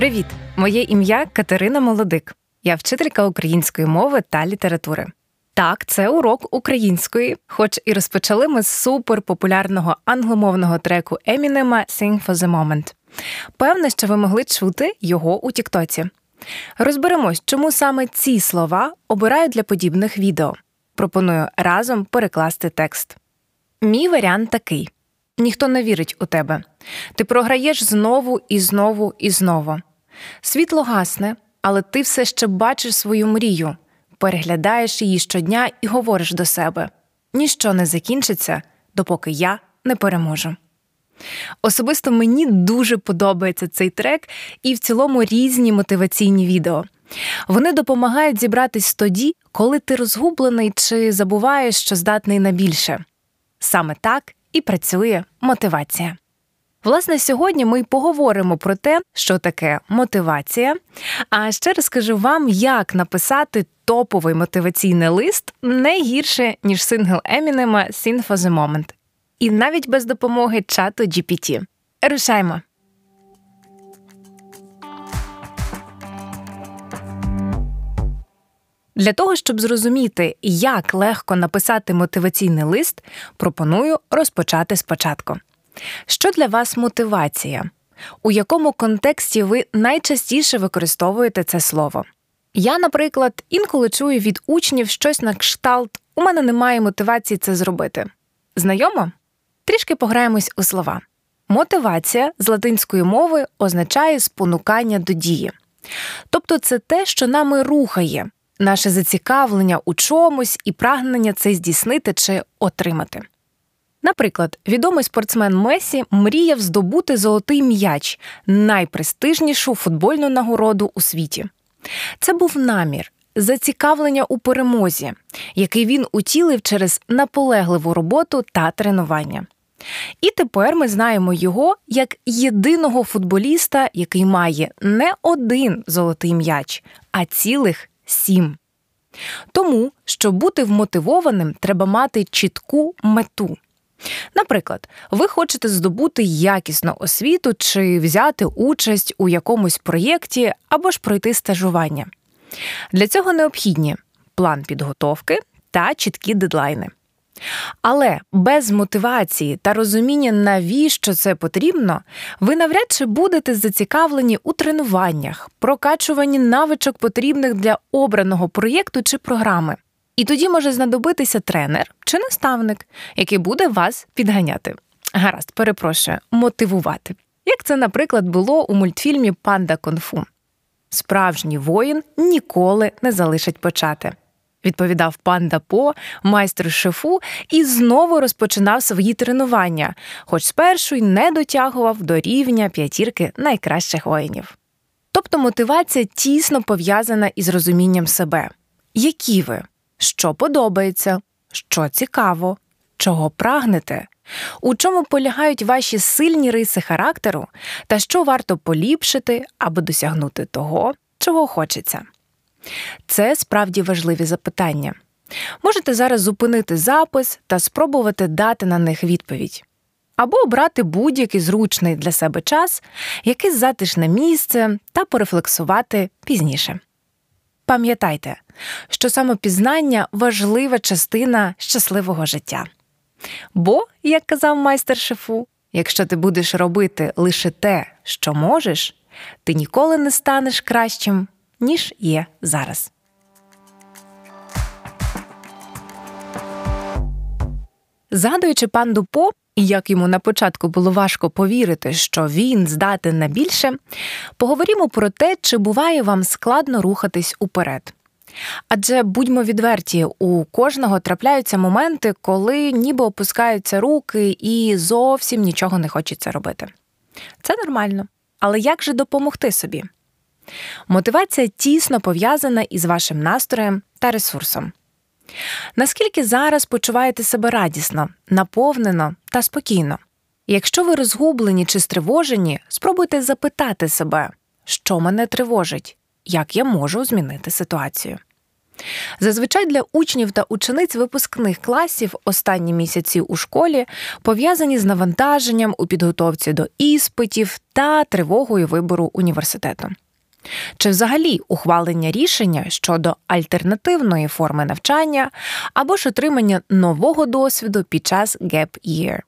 Привіт! Моє ім'я Катерина Молодик. Я вчителька української мови та літератури. Так, це урок української, хоч і розпочали ми з суперпопулярного англомовного треку Емінема «Sing for the Moment». Певне, що ви могли чути його у Тіктоці. Розберемось, чому саме ці слова обирають для подібних відео. Пропоную разом перекласти текст. Мій варіант такий: ніхто не вірить у тебе. Ти програєш знову і знову і знову. Світло гасне, але ти все ще бачиш свою мрію, переглядаєш її щодня і говориш до себе: ніщо не закінчиться, допоки я не переможу. Особисто мені дуже подобається цей трек і в цілому різні мотиваційні відео. Вони допомагають зібратись тоді, коли ти розгублений чи забуваєш, що здатний на більше. Саме так і працює мотивація. Власне, сьогодні ми поговоримо про те, що таке мотивація. А ще розкажу вам, як написати топовий мотиваційний лист не гірше, ніж сингл Емінема «Sing for the Moment». І навіть без допомоги чату GPT. Рушаймо! Для того, щоб зрозуміти, як легко написати мотиваційний лист, пропоную розпочати спочатку. Що для вас мотивація? У якому контексті ви найчастіше використовуєте це слово? Я, наприклад, інколи чую від учнів щось на кшталт у мене немає мотивації це зробити. Знайомо? Трішки пограємось у слова. Мотивація з латинської мови означає спонукання до дії. Тобто це те, що нами рухає, наше зацікавлення у чомусь і прагнення це здійснити чи отримати. Наприклад, відомий спортсмен Месі мріяв здобути золотий м'яч, найпрестижнішу футбольну нагороду у світі. Це був намір, зацікавлення у перемозі, який він утілив через наполегливу роботу та тренування. І тепер ми знаємо його як єдиного футболіста, який має не один золотий м'яч, а цілих сім. Тому, щоб бути вмотивованим, треба мати чітку мету. Наприклад, ви хочете здобути якісну освіту чи взяти участь у якомусь проєкті або ж пройти стажування. Для цього необхідні план підготовки та чіткі дедлайни. Але без мотивації та розуміння, навіщо це потрібно, ви навряд чи будете зацікавлені у тренуваннях, прокачуванні навичок потрібних для обраного проєкту чи програми. І тоді може знадобитися тренер чи наставник, який буде вас підганяти. Гаразд, перепрошую, мотивувати. Як це, наприклад, було у мультфільмі Панда Конфу. Справжній воїн ніколи не залишить почати. Відповідав панда По, майстер шефу, і знову розпочинав свої тренування, хоч спершу й не дотягував до рівня п'ятірки найкращих воїнів. Тобто мотивація тісно пов'язана із розумінням себе. Які ви? Що подобається, що цікаво, чого прагнете, у чому полягають ваші сильні риси характеру, та що варто поліпшити, аби досягнути того, чого хочеться. Це справді важливі запитання. Можете зараз зупинити запис та спробувати дати на них відповідь. Або обрати будь-який зручний для себе час, якесь затишне місце та порефлексувати пізніше. Пам'ятайте, що самопізнання важлива частина щасливого життя. Бо, як казав майстер шефу, якщо ти будеш робити лише те, що можеш, ти ніколи не станеш кращим, ніж є зараз. Згадуючи панду По, і як йому на початку було важко повірити, що він здатен на більше, поговоримо про те, чи буває вам складно рухатись уперед. Адже будьмо відверті, у кожного трапляються моменти, коли ніби опускаються руки і зовсім нічого не хочеться робити. Це нормально. Але як же допомогти собі? Мотивація тісно пов'язана із вашим настроєм та ресурсом. Наскільки зараз почуваєте себе радісно, наповнено та спокійно? Якщо ви розгублені чи стривожені, спробуйте запитати себе, що мене тривожить, як я можу змінити ситуацію. Зазвичай для учнів та учениць випускних класів останні місяці у школі пов'язані з навантаженням у підготовці до іспитів та тривогою вибору університету. Чи взагалі ухвалення рішення щодо альтернативної форми навчання або ж отримання нового досвіду під час gap year?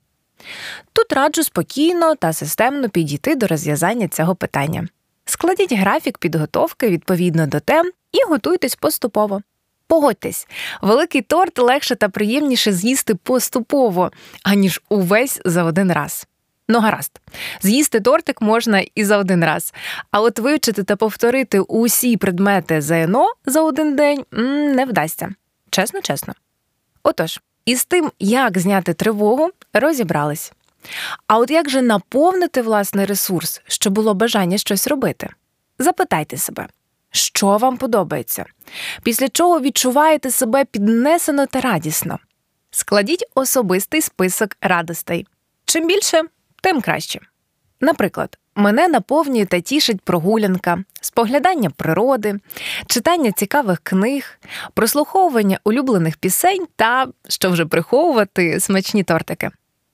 Тут раджу спокійно та системно підійти до розв'язання цього питання. Складіть графік підготовки відповідно до тем і готуйтесь поступово. Погодьтесь, великий торт легше та приємніше з'їсти поступово, аніж увесь за один раз. Ну, гаразд, з'їсти тортик можна і за один раз, а от вивчити та повторити усі предмети ЗНО за один день не вдасться. Чесно, чесно. Отож, із тим, як зняти тривогу, розібрались. А от як же наповнити власний ресурс, щоб було бажання щось робити? Запитайте себе, що вам подобається, після чого відчуваєте себе піднесено та радісно. Складіть особистий список радостей. Чим більше, тим краще. Наприклад, мене наповнює та тішить прогулянка, споглядання природи, читання цікавих книг, прослуховування улюблених пісень та, що вже приховувати, смачні тортики.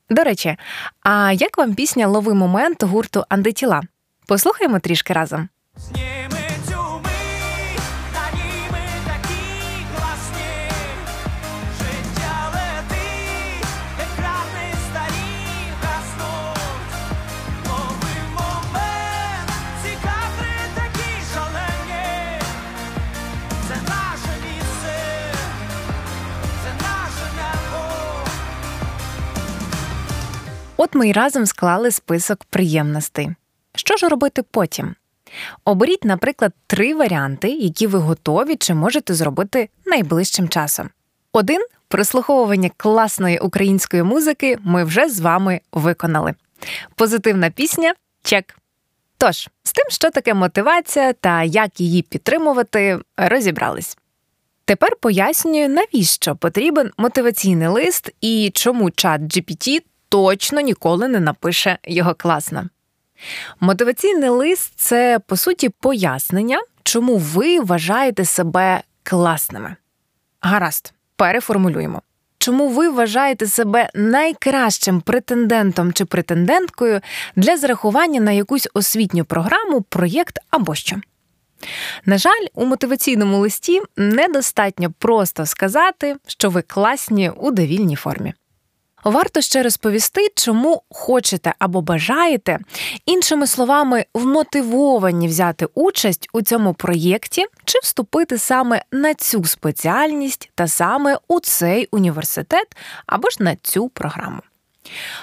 До речі, а як вам пісня Лови момент гурту Антитіла? Послухаємо трішки разом. От ми й разом склали список приємностей. Що ж робити потім? Оберіть, наприклад, три варіанти, які ви готові чи можете зробити найближчим часом. Один прослуховування класної української музики ми вже з вами виконали. Позитивна пісня чек. Тож, з тим, що таке мотивація та як її підтримувати, розібрались. Тепер пояснюю, навіщо потрібен мотиваційний лист і чому чат GPT точно ніколи не напише його класно. Мотиваційний лист це, по суті, пояснення, чому ви вважаєте себе класними. Гаразд, переформулюємо. Чому ви вважаєте себе найкращим претендентом чи претенденткою для зарахування на якусь освітню програму, проєкт або що? На жаль, у мотиваційному листі недостатньо просто сказати, що ви класні у довільній формі. Варто ще розповісти, чому хочете або бажаєте, іншими словами, вмотивовані взяти участь у цьому проєкті чи вступити саме на цю спеціальність та саме у цей університет або ж на цю програму.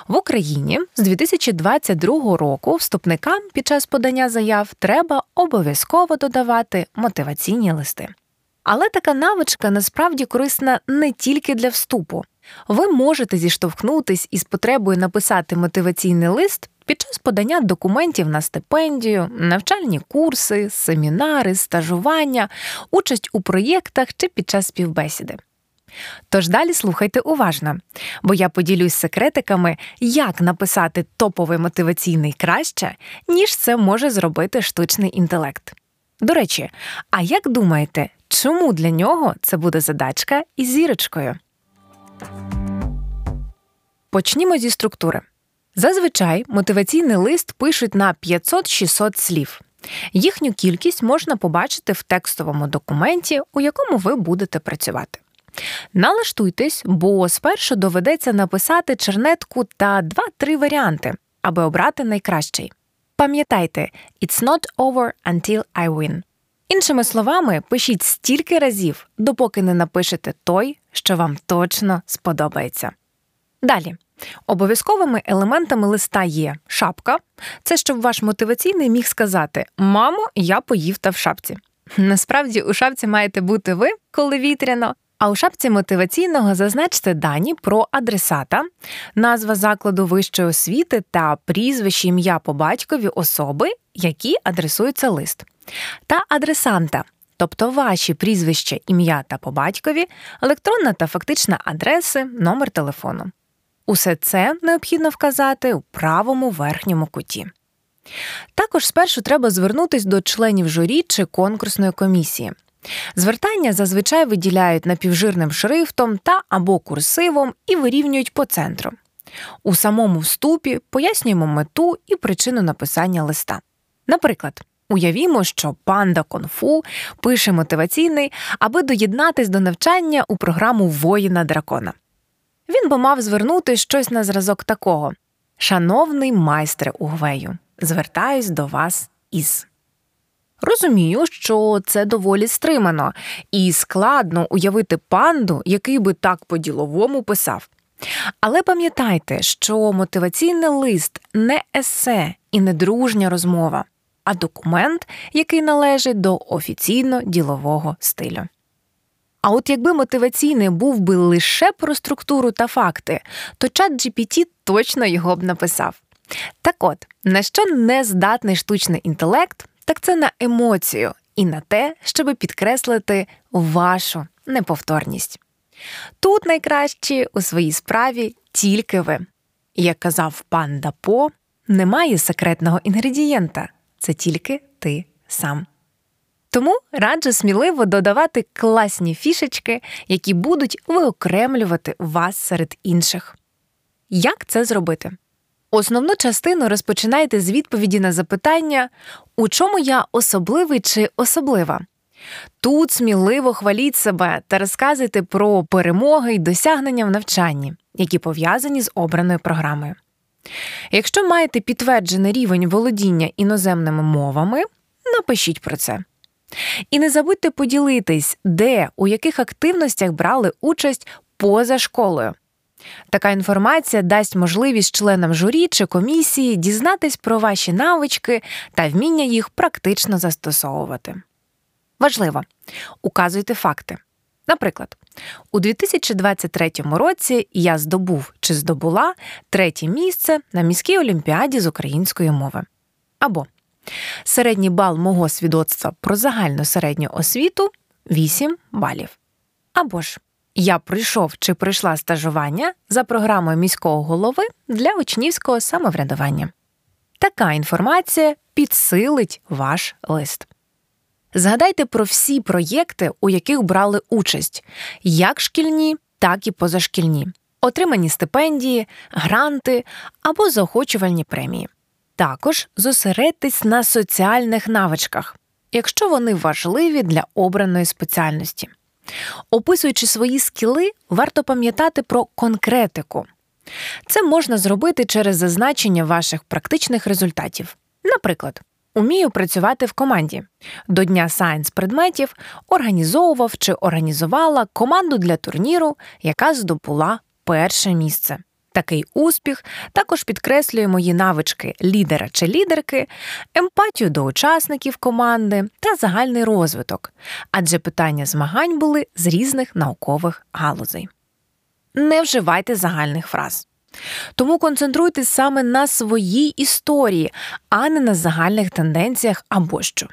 В Україні з 2022 року вступникам під час подання заяв треба обов'язково додавати мотиваційні листи. Але така навичка насправді корисна не тільки для вступу. Ви можете зіштовхнутись із потребою написати мотиваційний лист під час подання документів на стипендію, навчальні курси, семінари, стажування, участь у проєктах чи під час співбесіди. Тож далі слухайте уважно, бо я поділюсь секретиками, як написати топовий мотиваційний краще, ніж це може зробити штучний інтелект. До речі, а як думаєте, чому для нього це буде задачка із зірочкою? Почнімо зі структури. Зазвичай мотиваційний лист пишуть на 500-600 слів. Їхню кількість можна побачити в текстовому документі, у якому ви будете працювати. Налаштуйтесь, бо спершу доведеться написати чернетку та 2-3 варіанти, аби обрати найкращий. Пам'ятайте, it's not over until I win. Іншими словами, пишіть стільки разів, допоки не напишете той, що вам точно сподобається. Далі. Обов'язковими елементами листа є шапка це щоб ваш мотиваційний міг сказати Мамо, я поїв та в шапці. Насправді у шапці маєте бути ви, коли вітряно. А у шапці мотиваційного зазначте дані про адресата, назва закладу вищої освіти та прізвище ім'я по батькові особи, які адресується лист, та адресанта, тобто ваші прізвище, ім'я та по батькові, електронна та фактична адреси, номер телефону. Усе це необхідно вказати у правому верхньому куті. Також спершу треба звернутися до членів журі чи конкурсної комісії. Звертання зазвичай виділяють напівжирним шрифтом та або курсивом і вирівнюють по центру. У самому вступі пояснюємо мету і причину написання листа. Наприклад, уявімо, що панда Конфу пише мотиваційний, аби доєднатись до навчання у програму Воїна дракона. Він би мав звернути щось на зразок такого: Шановний майстре Угвею, звертаюсь до вас із. Розумію, що це доволі стримано, і складно уявити панду, який би так по-діловому писав. Але пам'ятайте, що мотиваційний лист не есе і не дружня розмова, а документ, який належить до офіційно ділового стилю. А от якби мотиваційний був би лише про структуру та факти, то чат GPT точно його б написав. Так от, на що не здатний штучний інтелект, так це на емоцію і на те, щоб підкреслити вашу неповторність. Тут найкраще у своїй справі тільки ви. Як казав пан Дапо, немає секретного інгредієнта, це тільки ти сам. Тому раджу сміливо додавати класні фішечки, які будуть виокремлювати вас серед інших. Як це зробити? Основну частину розпочинайте з відповіді на запитання, у чому я особливий чи особлива. Тут сміливо хваліть себе та розказуйте про перемоги й досягнення в навчанні, які пов'язані з обраною програмою. Якщо маєте підтверджений рівень володіння іноземними мовами, напишіть про це. І не забудьте поділитись, де, у яких активностях брали участь поза школою. Така інформація дасть можливість членам журі чи комісії дізнатись про ваші навички та вміння їх практично застосовувати. Важливо указуйте факти. Наприклад, у 2023 році я здобув чи здобула третє місце на міській олімпіаді з української мови. Або середній бал мого свідоцтва про загальну середню освіту 8 балів. Або ж я прийшов чи прийшла стажування за програмою міського голови для учнівського самоврядування. Така інформація підсилить ваш лист. Згадайте про всі проєкти, у яких брали участь, як шкільні, так і позашкільні, отримані стипендії, гранти або заохочувальні премії. Також зосередьтесь на соціальних навичках, якщо вони важливі для обраної спеціальності. Описуючи свої скіли, варто пам'ятати про конкретику. Це можна зробити через зазначення ваших практичних результатів. Наприклад, умію працювати в команді. До Дня science предметів організовував чи організувала команду для турніру, яка здобула перше місце. Такий успіх також підкреслює мої навички лідера чи лідерки, емпатію до учасників команди та загальний розвиток, адже питання змагань були з різних наукових галузей. Не вживайте загальних фраз. Тому концентруйтесь саме на своїй історії, а не на загальних тенденціях або що.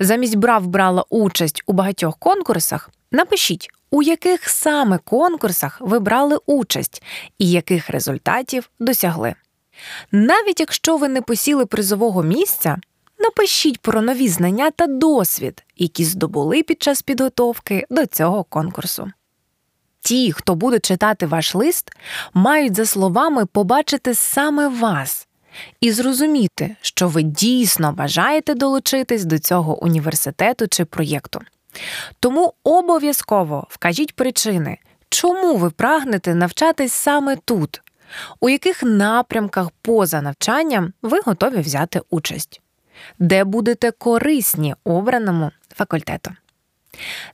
Замість брав брала участь у багатьох конкурсах, напишіть, у яких саме конкурсах ви брали участь і яких результатів досягли. Навіть якщо ви не посіли призового місця, напишіть про нові знання та досвід, які здобули під час підготовки до цього конкурсу. Ті, хто буде читати ваш лист, мають за словами побачити саме вас і зрозуміти, що ви дійсно бажаєте долучитись до цього університету чи проєкту. Тому обов'язково вкажіть причини, чому ви прагнете навчатись саме тут, у яких напрямках поза навчанням ви готові взяти участь, де будете корисні обраному факультету.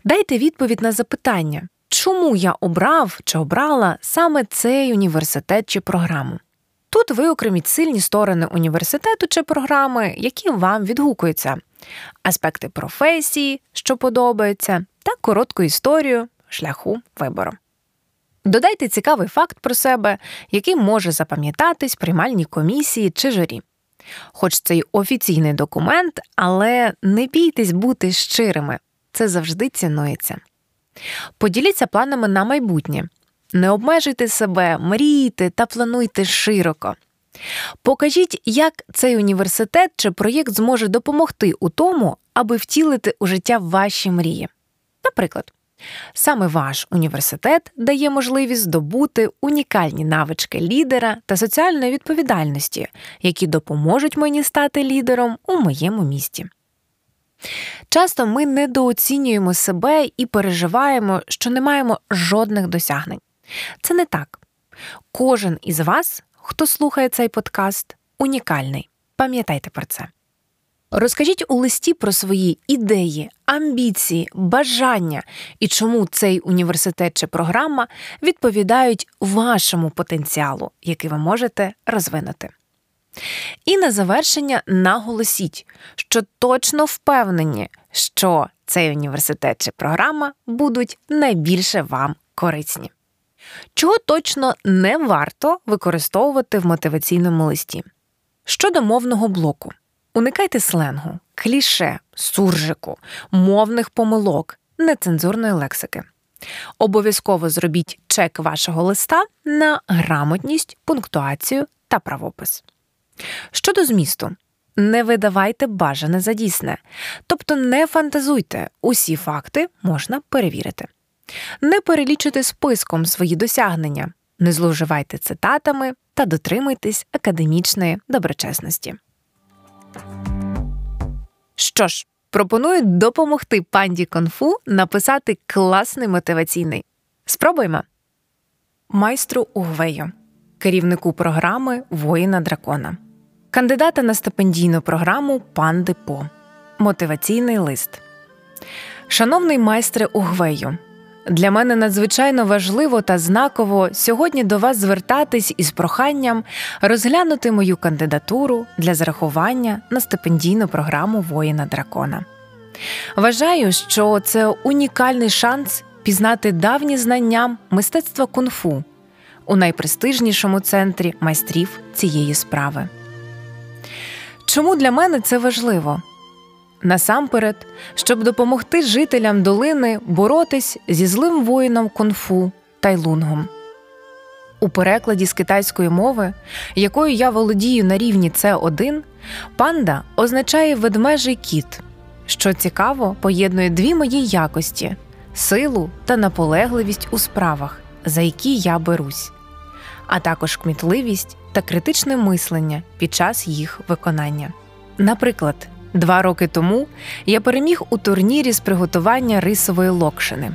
Дайте відповідь на запитання, чому я обрав чи обрала саме цей університет чи програму. Тут ви окреміть сильні сторони університету чи програми, які вам відгукуються, аспекти професії, що подобається, та коротку історію шляху вибору. Додайте цікавий факт про себе, який може запам'ятатись приймальній комісії чи журі. Хоч це й офіційний документ, але не бійтесь бути щирими, це завжди цінується. Поділіться планами на майбутнє. Не обмежуйте себе, мрійте та плануйте широко. Покажіть, як цей університет чи проєкт зможе допомогти у тому, аби втілити у життя ваші мрії. Наприклад, саме ваш університет дає можливість здобути унікальні навички лідера та соціальної відповідальності, які допоможуть мені стати лідером у моєму місті. Часто ми недооцінюємо себе і переживаємо, що не маємо жодних досягнень. Це не так. Кожен із вас, хто слухає цей подкаст, унікальний. Пам'ятайте про це. Розкажіть у листі про свої ідеї, амбіції, бажання і чому цей університет чи програма відповідають вашому потенціалу, який ви можете розвинути. І на завершення наголосіть, що точно впевнені, що цей університет чи програма будуть найбільше вам корисні. Чого точно не варто використовувати в мотиваційному листі? Щодо мовного блоку, уникайте сленгу, кліше, суржику, мовних помилок, нецензурної лексики. Обов'язково зробіть чек вашого листа на грамотність, пунктуацію та правопис. Щодо змісту, не видавайте бажане за дійсне, тобто не фантазуйте, усі факти можна перевірити. Не перелічуйте списком свої досягнення, не зловживайте цитатами та дотримуйтесь академічної доброчесності. Що ж, пропоную допомогти панді конфу написати класний мотиваційний. Спробуймо. Майстру Угвею, керівнику програми Воїна дракона, кандидата на стипендійну програму Панди По. Мотиваційний лист. Шановний майстре Угвею. Для мене надзвичайно важливо та знаково сьогодні до вас звертатись із проханням розглянути мою кандидатуру для зарахування на стипендійну програму Воїна дракона. Вважаю, що це унікальний шанс пізнати давні знання мистецтва кунг-фу у найпрестижнішому центрі майстрів цієї справи. Чому для мене це важливо? Насамперед, щоб допомогти жителям долини боротись зі злим воїном кунг-фу Тайлунгом. У перекладі з китайської мови, якою я володію на рівні С1, панда означає ведмежий кіт, що цікаво поєднує дві мої якості силу та наполегливість у справах, за які я берусь, а також кмітливість та критичне мислення під час їх виконання. Наприклад, Два роки тому я переміг у турнірі з приготування рисової локшини.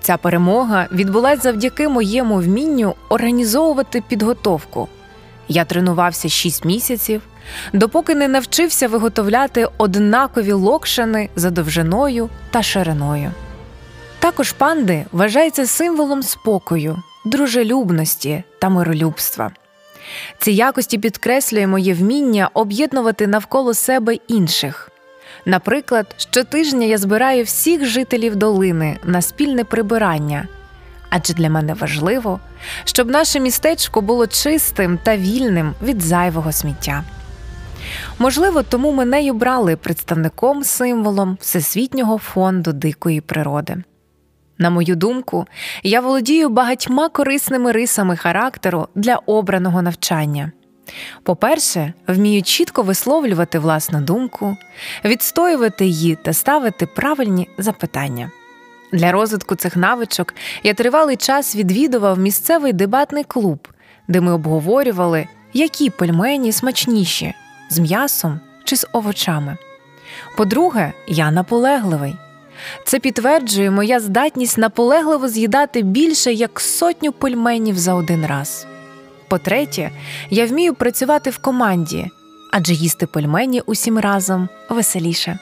Ця перемога відбулася завдяки моєму вмінню організовувати підготовку. Я тренувався 6 місяців, допоки не навчився виготовляти однакові локшини за довжиною та шириною. Також панди вважаються символом спокою, дружелюбності та миролюбства. Ці якості підкреслює моє вміння об'єднувати навколо себе інших. Наприклад, щотижня я збираю всіх жителів долини на спільне прибирання, адже для мене важливо, щоб наше містечко було чистим та вільним від зайвого сміття. Можливо, тому мене й обрали представником символом Всесвітнього фонду дикої природи. На мою думку, я володію багатьма корисними рисами характеру для обраного навчання. По-перше, вмію чітко висловлювати власну думку, відстоювати її та ставити правильні запитання. Для розвитку цих навичок я тривалий час відвідував місцевий дебатний клуб, де ми обговорювали, які пельмені смачніші з м'ясом чи з овочами. По-друге, я наполегливий. Це підтверджує моя здатність наполегливо з'їдати більше як сотню пельменів за один раз. По-третє, я вмію працювати в команді, адже їсти пельмені усім разом веселіше.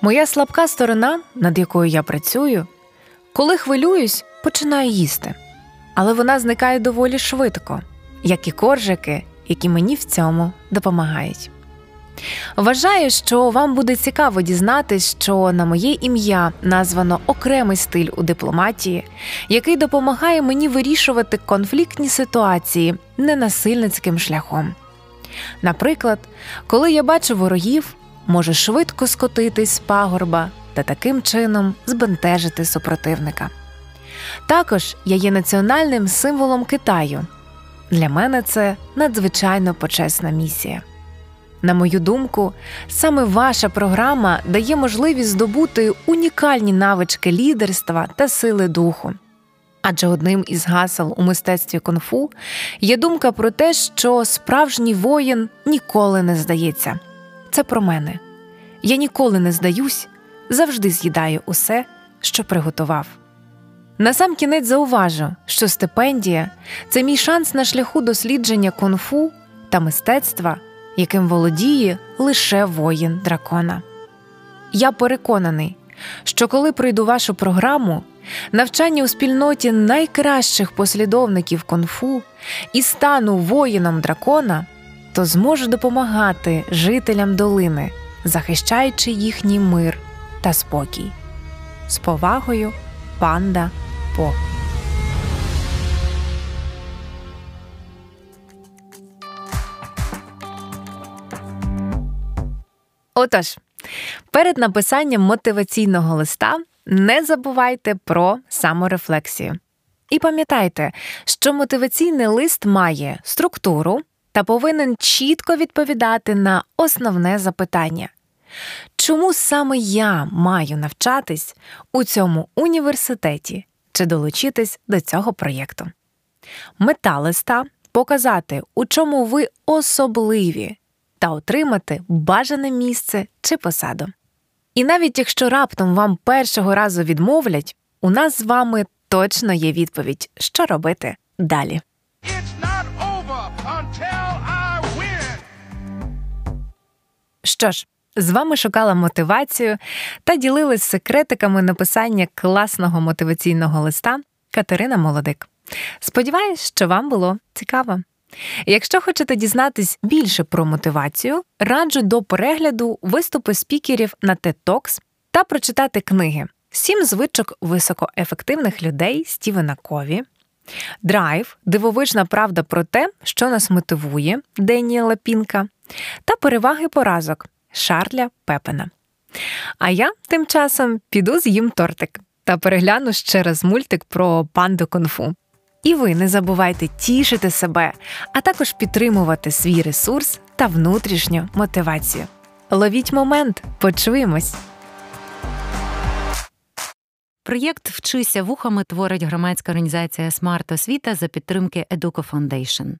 Моя слабка сторона, над якою я працюю, коли хвилююсь, починаю їсти, але вона зникає доволі швидко, як і коржики, які мені в цьому допомагають. Вважаю, що вам буде цікаво дізнатись, що на моє ім'я названо окремий стиль у дипломатії, який допомагає мені вирішувати конфліктні ситуації ненасильницьким шляхом. Наприклад, коли я бачу ворогів, можу швидко скотитись з пагорба та таким чином збентежити супротивника. Також я є національним символом Китаю. Для мене це надзвичайно почесна місія. На мою думку, саме ваша програма дає можливість здобути унікальні навички лідерства та сили духу. Адже одним із гасел у мистецтві кунг-фу є думка про те, що справжній воїн ніколи не здається. Це про мене. Я ніколи не здаюсь, завжди з'їдаю усе, що приготував. Насамкінець зауважу, що стипендія це мій шанс на шляху дослідження кунг-фу та мистецтва, яким володіє лише воїн дракона. Я переконаний, що коли пройду вашу програму, навчання у спільноті найкращих послідовників кунг-фу і стану воїном дракона, то зможу допомагати жителям долини, захищаючи їхній мир та спокій. З повагою, панда По. Отож, перед написанням мотиваційного листа не забувайте про саморефлексію. І пам'ятайте, що мотиваційний лист має структуру та повинен чітко відповідати на основне запитання. Чому саме я маю навчатись у цьому університеті чи долучитись до цього проєкту? Мета листа показати, у чому ви особливі, та отримати бажане місце чи посаду. І навіть якщо раптом вам першого разу відмовлять, у нас з вами точно є відповідь, що робити далі. Що ж, з вами шукала мотивацію та ділилась секретиками написання класного мотиваційного листа Катерина Молодик. Сподіваюсь, що вам було цікаво. Якщо хочете дізнатись більше про мотивацію, раджу до перегляду виступи спікерів на TED Talks та прочитати книги Сім звичок високоефективних людей Стівена Кові, Драйв дивовижна правда про те, що нас мотивує Деніела Пінка, та переваги поразок Шарля Пепена. А я тим часом піду з'їм тортик та перегляну ще раз мультик про панду кунг-фу. І ви не забувайте тішити себе, а також підтримувати свій ресурс та внутрішню мотивацію. Ловіть момент, почуємось! Проєкт Вчися вухами творить громадська організація Смарт Освіта за підтримки Educo Foundation.